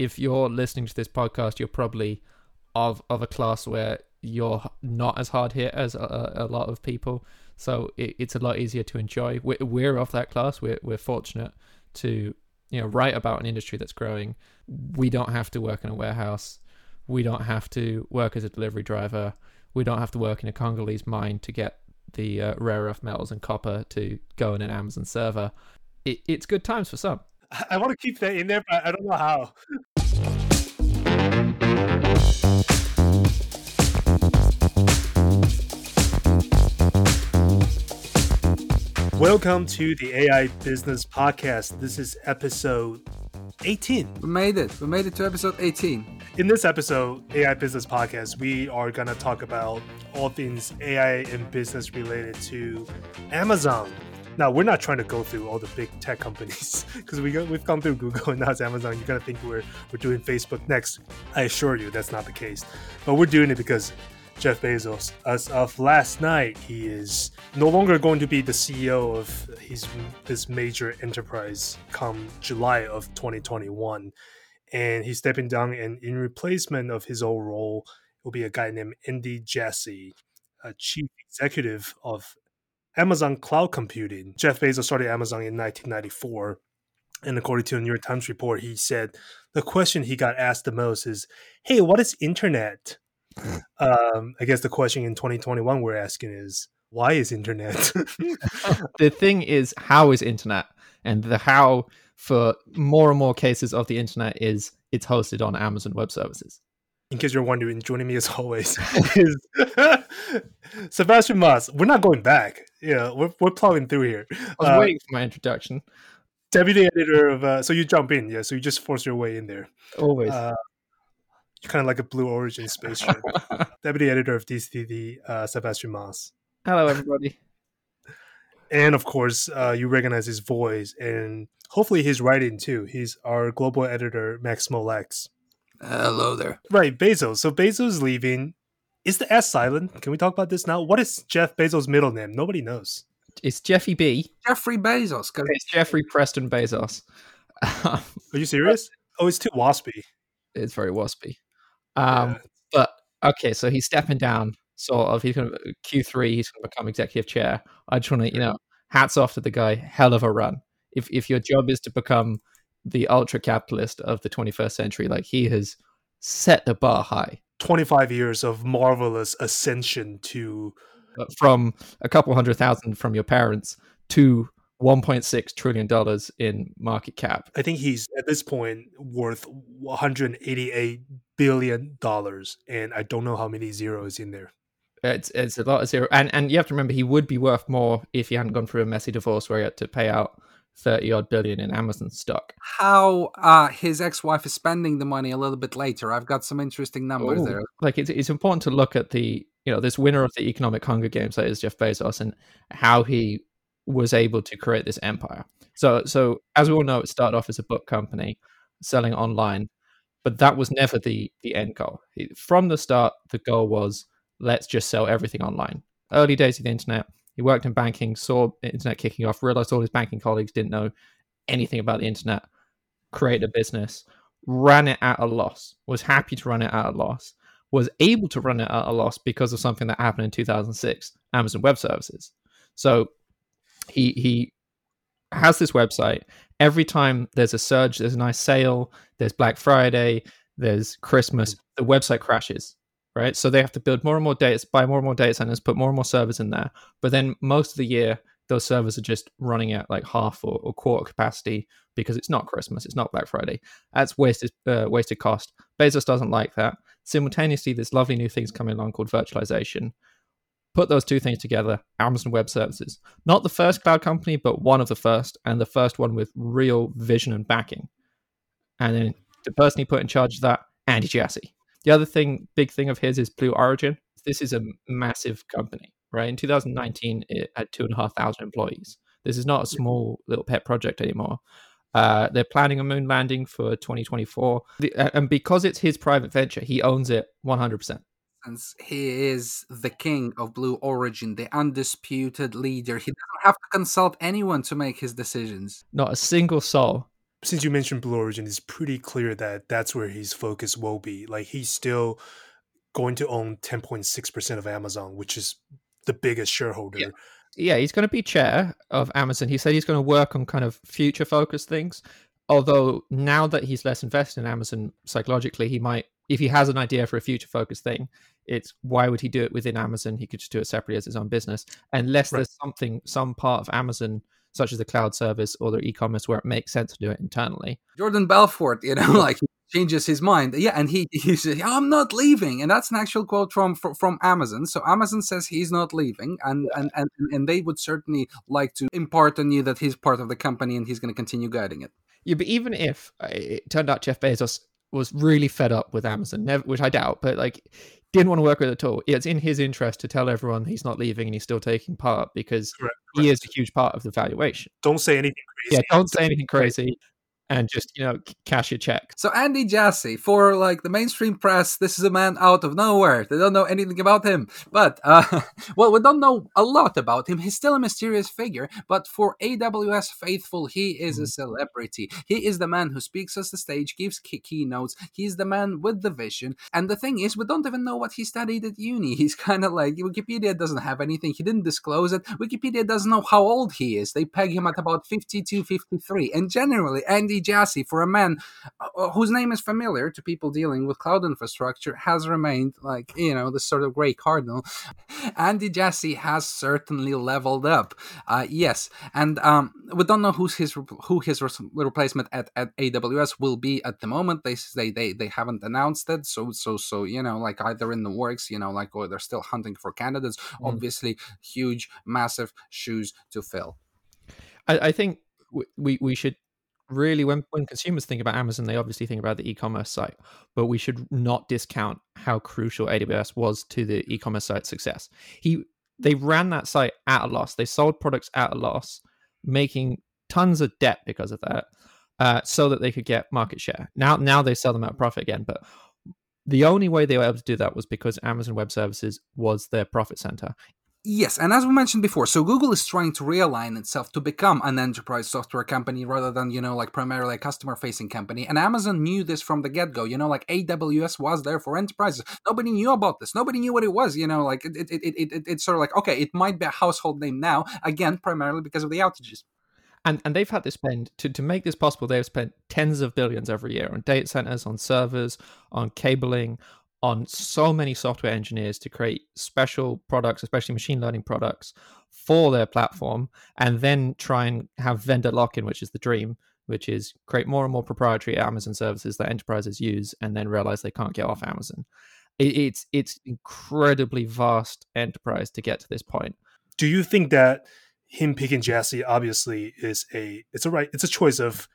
if you're listening to this podcast, you're probably of of a class where you're not as hard hit as a, a lot of people. So it, it's a lot easier to enjoy. We're, we're of that class. We're we're fortunate to you know write about an industry that's growing. We don't have to work in a warehouse. We don't have to work as a delivery driver. We don't have to work in a Congolese mine to get the uh, rare earth metals and copper to go in an Amazon server. It, it's good times for some. I want to keep that in there, but I don't know how. Welcome to the AI Business Podcast. This is episode 18. We made it. We made it to episode 18. In this episode, AI Business Podcast, we are going to talk about all things AI and business related to Amazon. Now, we're not trying to go through all the big tech companies because we we've gone through Google and now it's Amazon. You're to think we're, we're doing Facebook next. I assure you that's not the case. But we're doing it because Jeff Bezos, as of last night, he is no longer going to be the CEO of his this major enterprise come July of 2021, and he's stepping down. And in replacement of his old role, will be a guy named Andy Jassy, a chief executive of Amazon Cloud Computing. Jeff Bezos started Amazon in 1994. And according to a New York Times report, he said the question he got asked the most is, "Hey, what is internet?" um, I guess the question in 2021 we're asking is why is internet? the thing is, how is internet? And the how for more and more cases of the internet is it's hosted on Amazon Web Services. In case you're wondering, joining me as always is Sebastian Moss. We're not going back. Yeah, we're, we're plowing through here. I was uh, waiting for my introduction. Deputy editor of, uh, so you jump in, yeah. So you just force your way in there. Always. Uh, kind of like a Blue Origin spaceship. Deputy editor of DCTV, uh, Sebastian Moss. Hello, everybody. And of course, uh, you recognize his voice and hopefully his writing too. He's our global editor, Max Smolaks. Hello there. Right, Bezos. So Bezos leaving. Is the S silent? Can we talk about this now? What is Jeff Bezos' middle name? Nobody knows. It's Jeffy B. Jeffrey Bezos. It's Jeffrey Preston Bezos. Are you serious? Oh, it's too waspy. It's very waspy. Um, yeah. But okay, so he's stepping down. Sort of. He's going to Q3. He's going to become executive chair. I just want to, you know, hats off to the guy. Hell of a run. If if your job is to become the ultra capitalist of the 21st century, like he has set the bar high. 25 years of marvelous ascension to uh, from a couple hundred thousand from your parents to 1.6 trillion dollars in market cap. I think he's at this point worth 188 billion dollars, and I don't know how many zeros in there. It's it's a lot of zero, and and you have to remember he would be worth more if he hadn't gone through a messy divorce where he had to pay out 30 odd billion in Amazon stock. How uh, his ex wife is spending the money a little bit later. I've got some interesting numbers Ooh. there. Like it's, it's important to look at the, you know, this winner of the economic Hunger Games that is Jeff Bezos and how he was able to create this empire. So, so as we all know, it started off as a book company selling online, but that was never the the end goal. From the start, the goal was let's just sell everything online. Early days of the internet, he worked in banking, saw internet kicking off, realized all his banking colleagues didn't know anything about the internet, created a business, ran it at a loss, was happy to run it at a loss, was able to run it at a loss because of something that happened in 2006, Amazon Web Services. So he he has this website. Every time there's a surge, there's a nice sale, there's Black Friday, there's Christmas, mm. the website crashes, right? So they have to build more and more data, buy more and more data centers, put more and more servers in there. But then most of the year, those servers are just running at like half or, or quarter capacity because it's not Christmas, it's not Black Friday. That's wasted uh, wasted cost. Bezos doesn't like that. Simultaneously, there's lovely new things coming along called virtualization, put those two things together Amazon Web Services. Not the first cloud company, but one of the first, and the first one with real vision and backing. And then the person he put in charge of that, Andy Jassy. The other thing, big thing of his is Blue Origin. This is a massive company, right? In 2019, it had two and a half thousand employees. This is not a small little pet project anymore. Uh, they're planning a moon landing for 2024. The, and because it's his private venture, he owns it 100% instance, he is the king of Blue Origin, the undisputed leader. He doesn't have to consult anyone to make his decisions. Not a single soul since you mentioned Blue Origin, it's pretty clear that that's where his focus will be. Like he's still going to own 10.6% of Amazon, which is the biggest shareholder. Yeah. yeah, he's going to be chair of Amazon. He said he's going to work on kind of future focused things. Although now that he's less invested in Amazon psychologically, he might, if he has an idea for a future focused thing, it's why would he do it within Amazon? He could just do it separately as his own business, unless right. there's something, some part of Amazon such as the cloud service or their e-commerce where it makes sense to do it internally. Jordan Belfort, you know, like changes his mind. Yeah, and he he says, "I'm not leaving," and that's an actual quote from from, from Amazon. So Amazon says he's not leaving, and, and and and they would certainly like to impart on you that he's part of the company and he's going to continue guiding it. Yeah, but even if uh, it turned out Jeff Bezos was really fed up with Amazon, never, which I doubt, but like didn't want to work with it at all. It's in his interest to tell everyone he's not leaving and he's still taking part because correct, correct. he is a huge part of the valuation. Don't say anything crazy. Yeah, don't say anything crazy and just you know cash your check. So Andy Jassy, for like the mainstream press, this is a man out of nowhere. They don't know anything about him. But uh, well, we don't know a lot about him. He's still a mysterious figure. But for AWS faithful, he is a mm-hmm. celebrity. He is the man who speaks us the stage, gives key- keynotes. He's the man with the vision. And the thing is, we don't even know what he studied at uni. He's kind of like Wikipedia doesn't have anything. He didn't disclose it. Wikipedia doesn't know how old he is. They peg him at about 52, 53. And generally, Andy Jassy, for a man uh, uh, whose name is familiar to people dealing with cloud infrastructure, has remained like, you know, the sort of gray cardinal. Andy Jassy has certainly leveled up. Uh, yes. And um, we don't know who's his who his replacement at, at AWS will be at the moment. They, they they they haven't announced it. So so so you know, like either in the works, you know, like or they're still hunting for candidates. Mm. Obviously, huge, massive shoes to fill. I, I think we we should really when when consumers think about Amazon, they obviously think about the e-commerce site, but we should not discount how crucial AWS was to the e-commerce site success. He they ran that site at a loss. They sold products at a loss, making tons of debt because of that, uh, so that they could get market share. Now now they sell them at a profit again, but the only way they were able to do that was because Amazon Web Services was their profit center. Yes, and as we mentioned before, so Google is trying to realign itself to become an enterprise software company rather than, you know, like primarily a customer facing company. And Amazon knew this from the get go. You know, like AWS was there for enterprises. Nobody knew about this. Nobody knew what it was. You know, like it, it, it, it, it's sort of like, okay, it might be a household name now, again, primarily because of the outages. And, and they've had to spend to, to make this possible they've spent tens of billions every year on data centers on servers on cabling on so many software engineers to create special products, especially machine learning products for their platform, and then try and have vendor lock in, which is the dream, which is create more and more proprietary Amazon services that enterprises use and then realize they can't get off Amazon. It, it's it's incredibly vast enterprise to get to this point. Do you think that him picking Jassy obviously is a it's a right it's a choice of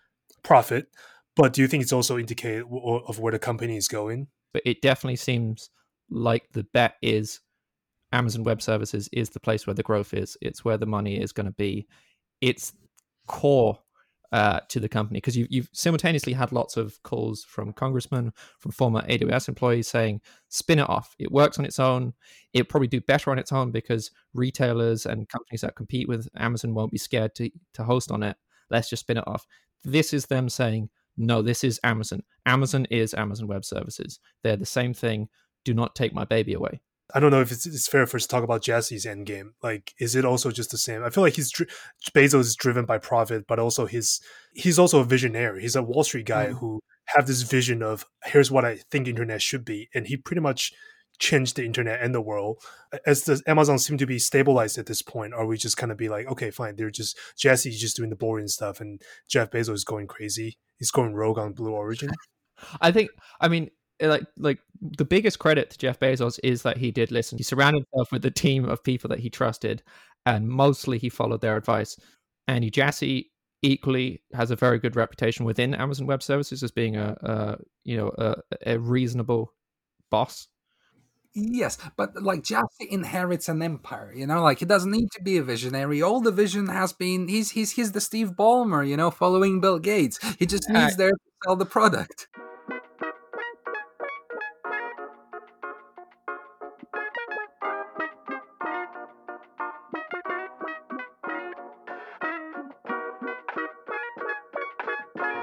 profit, but do you think it's also indicated of where the company is going? But it definitely seems like the bet is Amazon Web Services is the place where the growth is. It's where the money is going to be. It's core uh, to the company because you, you've simultaneously had lots of calls from congressmen, from former AWS employees saying, spin it off. It works on its own. It'll probably do better on its own because retailers and companies that compete with Amazon won't be scared to, to host on it. Let's just spin it off. This is them saying, no, this is Amazon. Amazon is Amazon Web Services. They're the same thing. Do not take my baby away. I don't know if it's, it's fair for us to talk about Jassy's endgame. Like, is it also just the same? I feel like he's Bezos is driven by profit, but also his he's also a visionary. He's a Wall Street guy mm. who have this vision of here's what I think internet should be, and he pretty much changed the internet and the world. As the Amazon seem to be stabilized at this point, are we just kind of be like, okay, fine, they're just Jassy's just doing the boring stuff, and Jeff Bezos is going crazy he's going rogue on Blue Origin. I think. I mean, eh, like like the biggest credit to Jeff Bezos is that he did listen. He surrounded himself with a team of people that he trusted, and mostly he followed their advice. Andy Jassy equally has a very good reputation within Amazon Web Services as being a, a you know a, a reasonable boss Yes, but like Jassy inherits an empire, you know, like he doesn't need to be a visionary. All the vision has been he's he's he's the Steve Ballmer, you know, following Bill Gates. He just needs there to sell the product.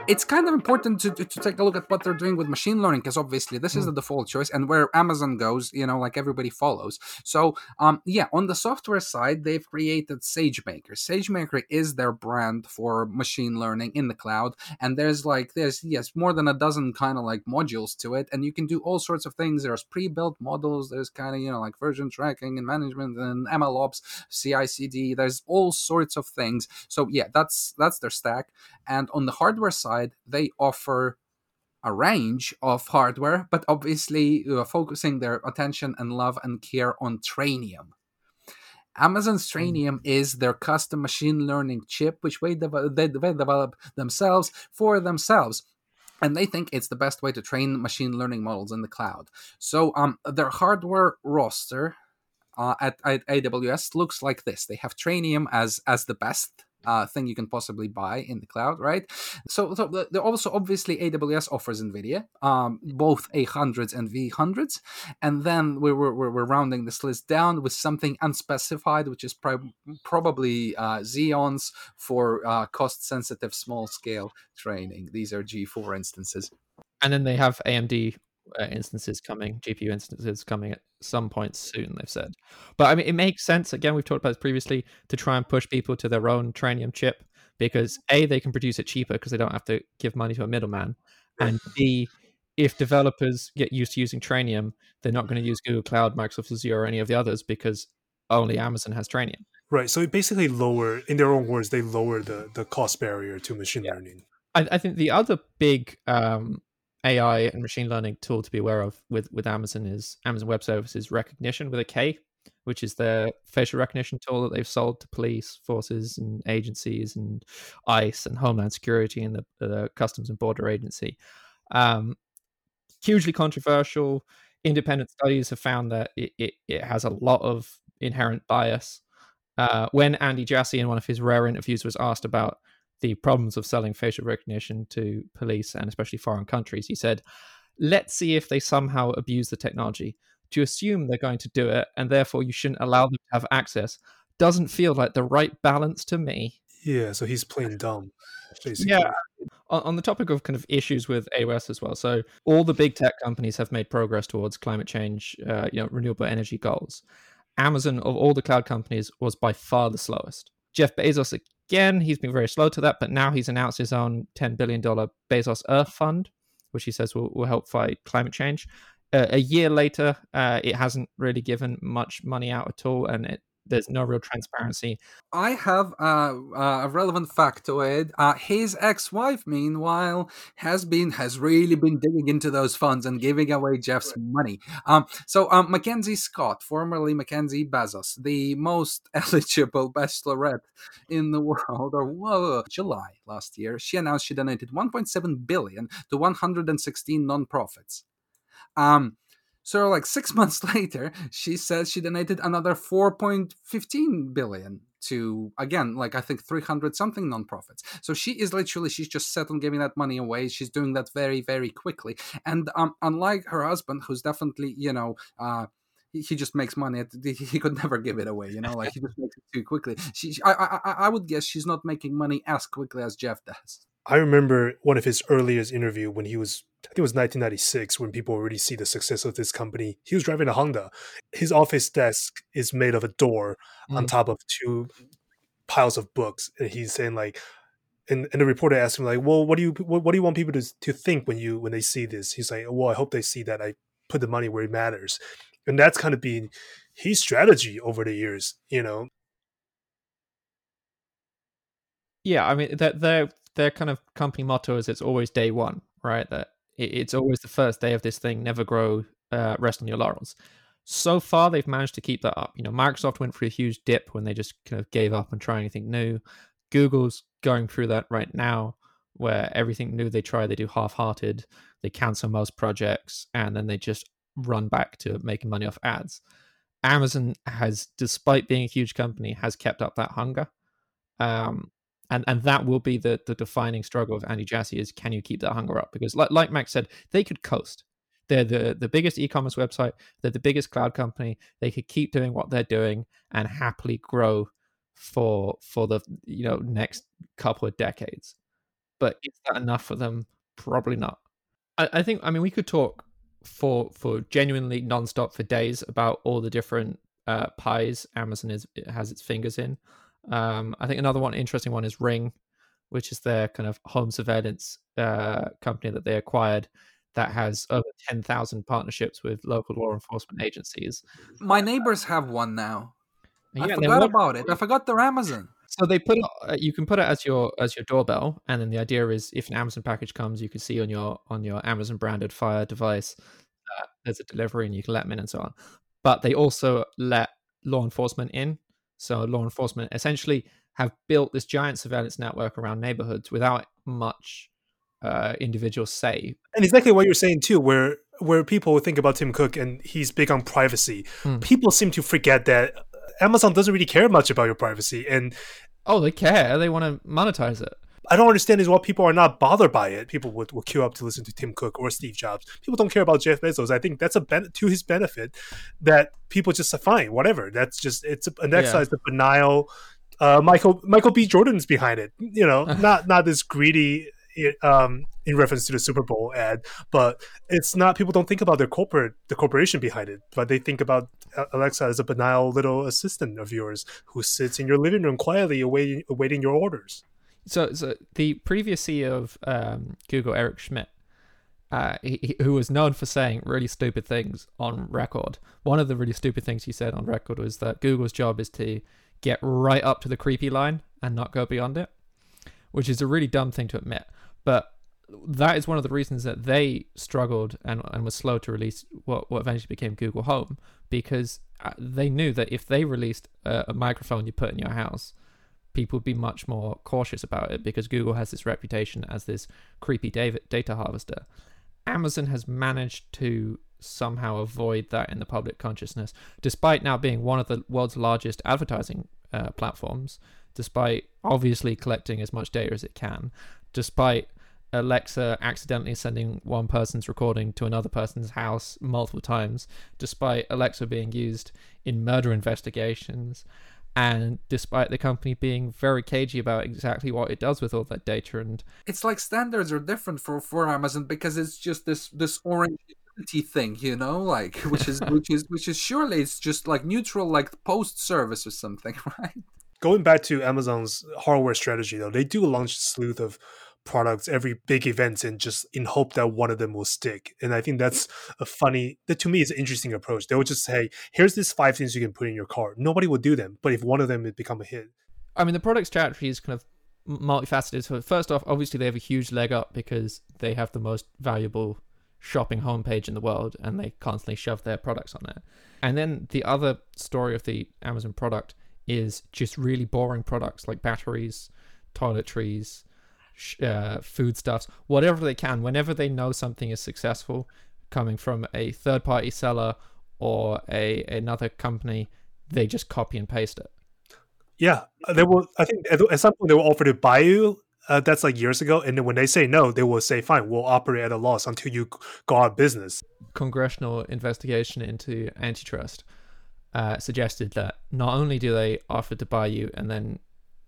It's kind of important to, to, to, take a look at what they're doing with machine learning because obviously this is hmm. the default choice and where amazon goes you know like everybody follows. So um yeah on the software side they've created sagemaker. Sagemaker is their brand for machine learning in the cloud and there's like there's yes more than a dozen kind of like modules to it and you can do all sorts of things. There's pre-built models there's kind of you know like version tracking and management and mlops ci cd there's all sorts of things. So yeah that's that's their stack. And on the hardware side, they offer a range of hardware, but obviously uh, focusing their attention and love and care on Trainium. Amazon's mm. Trainium is their custom machine learning chip, which they, they, they develop themselves for themselves and they think it's the best way to train machine learning models in the cloud. So um, their hardware roster uh, at, at, AWS looks like this. They have Trainium as as the best uh, thing you can possibly buy in the cloud, right? So, so also obviously AWS offers NVIDIA, um, both A100s and V100s, and then we're, we're, we're rounding this list down with something unspecified, which is pri- probably uh, Xeons for uh, cost-sensitive small-scale training. These are G4 instances. And then they have AMD uh, instances coming, GPU instances coming at some point soon. They've said, but I mean, it makes sense. Again, we've talked about this previously to try and push people to their own Trainium chip because a they can produce it cheaper because they don't have to give money to a middleman, and b if developers get used to using Trainium, they're not going to use Google Cloud, Microsoft Azure, or any of the others because only Amazon has Trainium. Right. So it basically lower, in their own words, they lower the the cost barrier to machine yeah. learning. I, I, think the other big um, AI and machine learning tool to be aware of with with Amazon is Amazon Web Services Rekognition with a K, which is their facial recognition tool that they've sold to police forces and agencies and ICE and Homeland Security and the, the Customs and Border Agency. Um, hugely controversial. Independent studies have found that it, it, it has a lot of inherent bias. Uh, when Andy Jassy in one of his rare interviews was asked about the problems of selling facial recognition to police and especially foreign countries. He said, let's see if they somehow abuse the technology. To assume they're going to do it and therefore you shouldn't allow them to have access doesn't feel like the right balance to me. Yeah, so he's playing dumb. Basically. Yeah. On, on the topic of kind of issues with AWS as well, so all the big tech companies have made progress towards climate change, uh, you know, renewable energy goals. Amazon, of all the cloud companies, was by far the slowest. Jeff Bezos again, he's been very slow to that, but now he's announced his own $10 billion Bezos Earth Fund, which he says will, will help fight climate change. Uh, a year later, uh, it hasn't really given much money out at all, and it there's no real transparency. I have a relevant fact factoid. Uh, his ex-wife, meanwhile, has been has really been digging into those funds and giving away Jeff's money. Um, so um, Mackenzie Scott, formerly Mackenzie Bezos, the most eligible bachelorette in the world, or whoa, July last year, she announced she donated 1.7 billion to 116 nonprofits. Um, so, like six months later, she says she donated another 4.15 billion to again, like I think 300 something nonprofits. So she is literally she's just set on giving that money away. She's doing that very very quickly. And um, unlike her husband, who's definitely you know. Uh, he just makes money. He could never give it away, you know. Like he just makes it too quickly. She, I, I, I would guess she's not making money as quickly as Jeff does. I remember one of his earliest interview when he was I think it was 1996 when people already see the success of this company. He was driving a Honda. His office desk is made of a door mm. on top of two piles of books, and he's saying like, and, and the reporter asked him like, well, what do you what, what do you want people to to think when you when they see this? He's like, well, I hope they see that I put the money where it matters, and that's kind of been his strategy over the years, you know. Yeah, I mean that their their kind of company motto is it's always day one, right? That it's always the first day of this thing. Never grow, uh, rest on your laurels. So far, they've managed to keep that up. You know, Microsoft went through a huge dip when they just kind of gave up and try anything new. Google's going through that right now, where everything new they try, they do half-hearted. They cancel most projects, and then they just run back to making money off ads. Amazon has, despite being a huge company, has kept up that hunger. Um, and and that will be the the defining struggle of Andy Jassy is can you keep that hunger up? Because like like Max said, they could coast. They're the the biggest e-commerce website. They're the biggest cloud company. They could keep doing what they're doing and happily grow for for the you know next couple of decades. but is that enough for them? Probably not. I, I think. I mean, we could talk for for genuinely nonstop for days about all the different uh, pies Amazon is has its fingers in. Um, I think another one interesting one is Ring, which is their kind of home surveillance uh, company that they acquired that has over 10,000 partnerships with local law enforcement agencies. My neighbors have one now. Yeah, I forgot about it. I forgot they're Amazon. So they put it, uh, you can put it as your as your doorbell, and then the idea is if an Amazon package comes, you can see on your on your Amazon branded Fire device that there's a delivery, and you can let them in and so on. But they also let law enforcement in. So law enforcement essentially have built this giant surveillance network around neighborhoods without much uh, individual say. and exactly what you're saying too where where people think about tim cook and he's big on privacy Hmm. people seem to forget that amazon doesn't really care much about your privacy and Oh, they care. They want to monetize it. I don't understand is why people are not bothered by it. People would, would queue up to listen to tim cook or steve jobs. People don't care about jeff bezos. I think that's a ben- to his benefit that people just say fine whatever. That's just it's an exercise of denial. Uh, michael michael b. Jordan's behind it you know not not this greedy um, in reference to the Super Bowl ad, but it's not. People don't think about their corporate, the corporation behind it, but they think about uh, Alexa as a banal little assistant of yours who sits in your living room quietly, awaiting awaiting your orders. So, so the previous CEO of um, Google, Eric Schmidt, uh, he, he- who was known for saying really stupid things on record. One of the really stupid things he said on record was that Google's job is to get right up to the creepy line and not go beyond it, which is a really dumb thing to admit. But that is one of the reasons that they struggled and, and was slow to release what, what eventually became Google Home because uh, they knew that if they released a, a microphone you put in your house, people would be much more cautious about it because Google has this reputation as this creepy data, harvester. Amazon has managed to somehow avoid that in the public consciousness, despite now being one of the world's largest advertising uh, platforms, despite obviously collecting as much data as it can, despite Alexa accidentally sending one person's recording to another person's house multiple times, despite Alexa being used in murder investigations, and despite the company being very cagey about exactly what it does with all that data and It's like standards are different for for Amazon because it's just this this orange thing, you know, like which is which is which is surely it's just like neutral, like post service or something, right? Going back to Amazon's hardware strategy, though, they do launch a slew of products every big event and just in hope that one of them will stick. And I think that's a funny that to me is an interesting approach. They will just say, here's these five things you can put in your car. Nobody will do them, but if one of them would become a hit. I mean, the product strategy is kind of multifaceted. So first off, obviously they have a huge leg up because they have the most valuable shopping homepage in the world, and they constantly shove their products on there. And then the other story of the Amazon product is just really boring products like batteries, toiletries, uh, foodstuffs, whatever they can. Whenever they know something is successful, coming from a third-party seller or a another company, they just copy and paste it. Yeah, uh, they will. I think at, at some point they will offer to buy you. Uh, that's like years ago, and then when they say no, they will say, "Fine, we'll operate at a loss until you go out of business." congressional investigation into antitrust uh, suggested that not only do they offer to buy you and then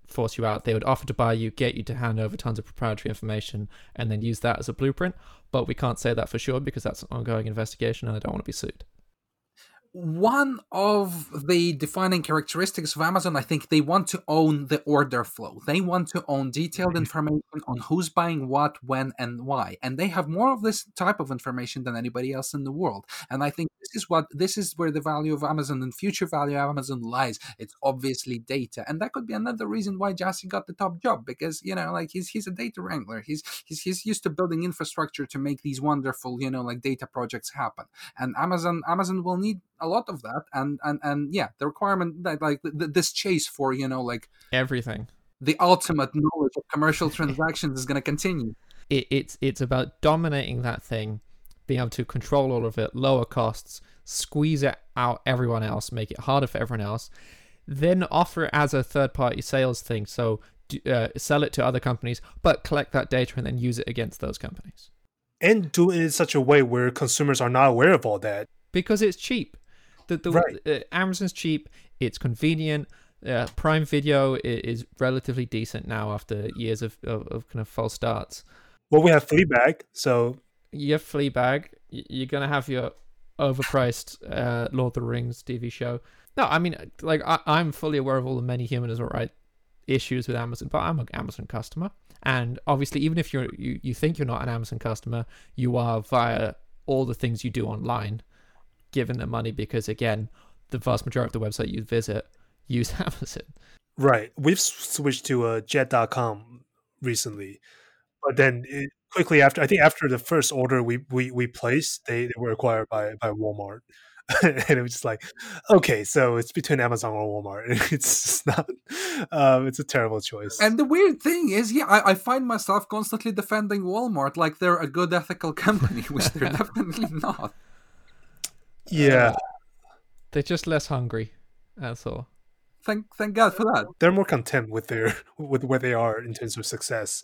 force you out, they would offer to buy you, get you to hand over tons of proprietary information, and then use that as a blueprint. But we can't say that for sure because that's an ongoing investigation, and I don't want to be sued. One of the defining characteristics of Amazon, I think they want to own the order flow. They want to own detailed mm-hmm. information on who's buying what, when, and why. And they have more of this type of information than anybody else in the world. And I think this is what this is where the value of Amazon and future value of Amazon lies. It's obviously data. And that could be another reason why Jassy got the top job, because you know, like he's he's a data wrangler. He's he's he's used to building infrastructure to make these wonderful, you know, like data projects happen. And Amazon Amazon will need a lot of that and and and yeah the requirement that like th- this chase for you know like Everything. the ultimate knowledge of commercial transactions is going to continue It, it's it's about dominating that thing, being able to control all of it, lower costs, squeeze it out everyone else, make it harder for everyone else, then offer it as a third party sales thing. So uh, sell it to other companies, but collect that data and then use it against those companies and do it in such a way where consumers are not aware of all that. because it's cheap. The, the Right. uh, Amazon's cheap. It's convenient. Yeah, Prime Video i- is relatively decent now after years of, of, of kind of false starts. Well, we have Fleabag, so You have Fleabag. You're gonna have your overpriced uh, Lord of the Rings TV show. No, I mean, like I, I'm fully aware of all the many human is alright issues with Amazon, but I'm an Amazon customer, and obviously, even if you're you, you think you're not an Amazon customer, you are via all the things you do online, given the money because again, the vast majority of the website you visit use Amazon. right. We've switched to uh, Jet.com recently, but then it, quickly after, I think after the first order we we, we placed, they, they were acquired by by Walmart. and it was just like, okay, so it's between Amazon or Walmart. It's just not. Um, it's a terrible choice. And the weird thing is, yeah, I, I find myself constantly defending Walmart like they're a good ethical company, which they're definitely not. Yeah, They're just less hungry. That's all. Thank thank God for that. they're more content with their with where they are in terms of success.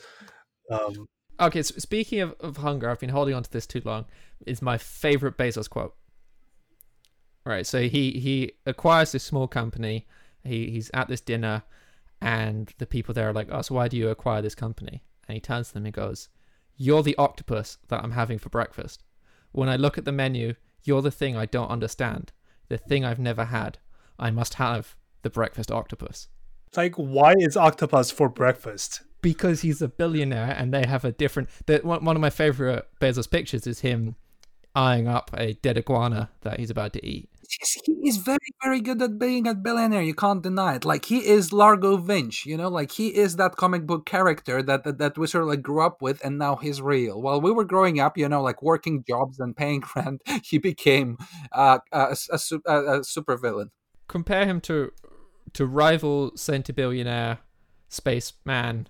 Um, Okay, so speaking of, of hunger, I've been holding on to this too long. Is my favorite Bezos quote. Right, so he he acquires this small company. He he's at this dinner, and the people there are like, "Oh, so why do you acquire this company?" And he turns to them and goes, "You're the octopus that I'm having for breakfast. When I look at the menu, you're the thing I don't understand, the thing I've never had. I must have the breakfast octopus." like, why is octopus for breakfast? because he's a billionaire and they have a different the, one, one of my favorite bezos pictures is him eyeing up a dead iguana that he's about to eat Jeez, He is very, very good at being a billionaire. You can't deny it. Like he is Largo Vinch, you know, like he is that comic book character that that, that we sort of like grew up with, and now he's real. While we were growing up, you know, like working jobs and paying rent, he became uh, a, a, a, a super villain. compare him to to rival centibillionaire spaceman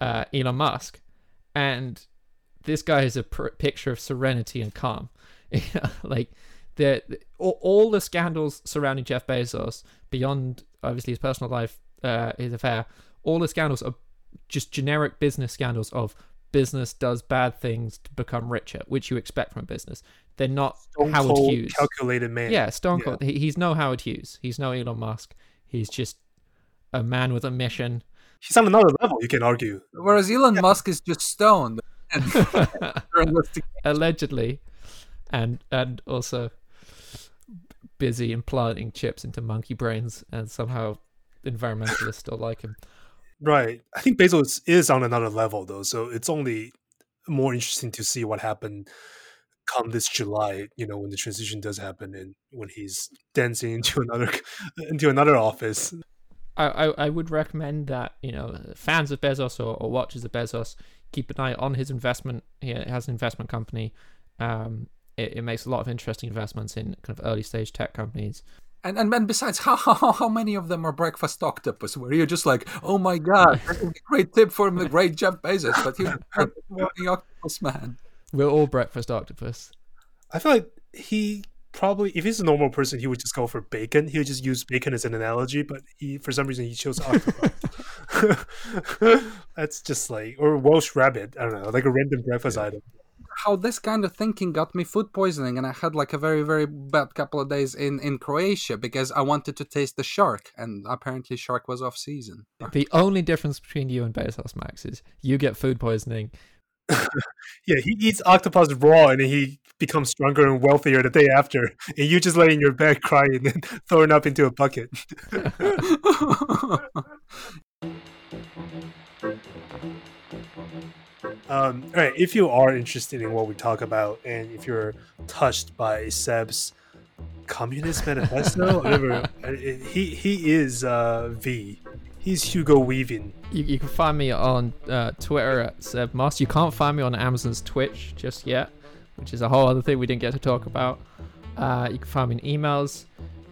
uh, Elon Musk and this guy is a pr- picture of serenity and calm like the, the- all, all the scandals surrounding Jeff Bezos beyond obviously his personal life uh, his affair all the scandals are just generic business scandals of business does bad things to become richer which you expect from a business they're not Stone Howard cold, Hughes calculated man. yeah, Stone Yeah. Cold. He, he's no Howard Hughes. He's no Elon Musk. He's just a man with a mission. he's on another level. You can argue. Whereas Elon Musk is just stoned. And Allegedly, and and also busy implanting chips into monkey brains, and somehow environmentalists still like him. Right. I think Bezos is on another level though, so it's only more interesting to see what happened come this July. You know, when the transition does happen and when he's dancing into another into another office. I, I, I would recommend that you know fans of Bezos or, or watchers of Bezos keep an eye on his investment. He has an investment company. Um, it, it makes a lot of interesting investments in kind of early stage tech companies. and, and and besides, how, how how many of them are breakfast octopus? Where you're just like, oh my god, that's a great tip from the great Jeff Bezos, but he's a morning octopus man. We're all breakfast octopus. I feel like he probably if he's a normal person he would just go for bacon. He would just use bacon as an analogy, but he for some reason he chose octopus. That's just like or Welsh rabbit. I don't know, like a random breakfast item. How this kind of thinking got me food poisoning, and I had like a very very bad couple of days in in Croatia because I wanted to taste the shark, and apparently shark was off season. The only difference between you and Bezos, Max, is you get food poisoning. Yeah, he eats octopus raw and he becomes stronger and wealthier the day after. And you just lay in your bed crying and then throwing up into a bucket. Um, all right, if you are interested in what we talk about and if you're touched by Seb's Communist Manifesto, whatever, he he is uh, V. He's Hugo Weaving. You, you can find me on uh, Twitter at Seb Moss. You can't find me on Amazon's Twitch just yet, which is a whole other thing we didn't get to talk about. Uh, you can find me in emails.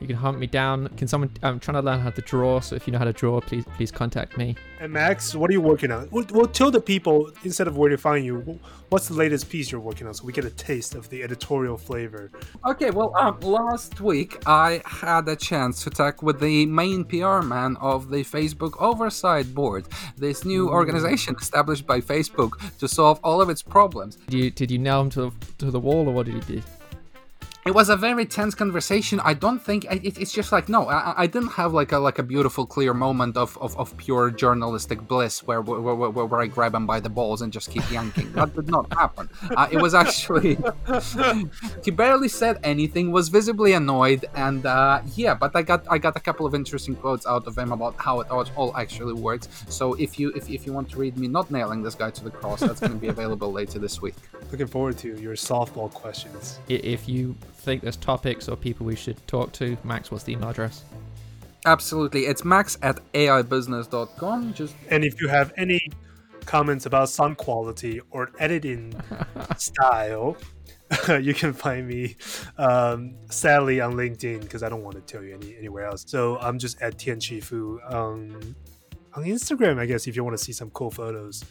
You can hunt me down. Can someone? I'm trying to learn how to draw, so if you know how to draw, please please contact me. And Max, what are you working on? We'll tell the people instead of where to find you. What's the latest piece you're working on, so we get a taste of the editorial flavor. Okay, well, um, last week I had a chance to talk with the main PR man of the Facebook Oversight Board, this new organization established by Facebook to solve all of its problems. Did you did you nail him to the, to the wall, or what did you do? It was a very tense conversation. I don't think it, it's just like no, I, I, didn't have like a like a beautiful, clear moment of, of, of pure journalistic bliss where where, where where, I grab him by the balls and just keep yanking. that did not happen. Uh, it was actually he barely said anything, was visibly annoyed, and uh, yeah. But I got I got a couple of interesting quotes out of him about how it all actually works. So if you if, if you want to read me not nailing this guy to the cross, that's going to be available later this week. Looking forward to your softball questions. If you think there's topics or people we should talk to, Max, what's the email address? Absolutely. It's max at aibusiness.com. Just And if you have any comments about sound quality or editing style, you can find me um, sadly on LinkedIn because I don't want to tell you any anywhere else. So I'm just at Tian Chi Fu um, on Instagram, I guess, if you want to see some cool photos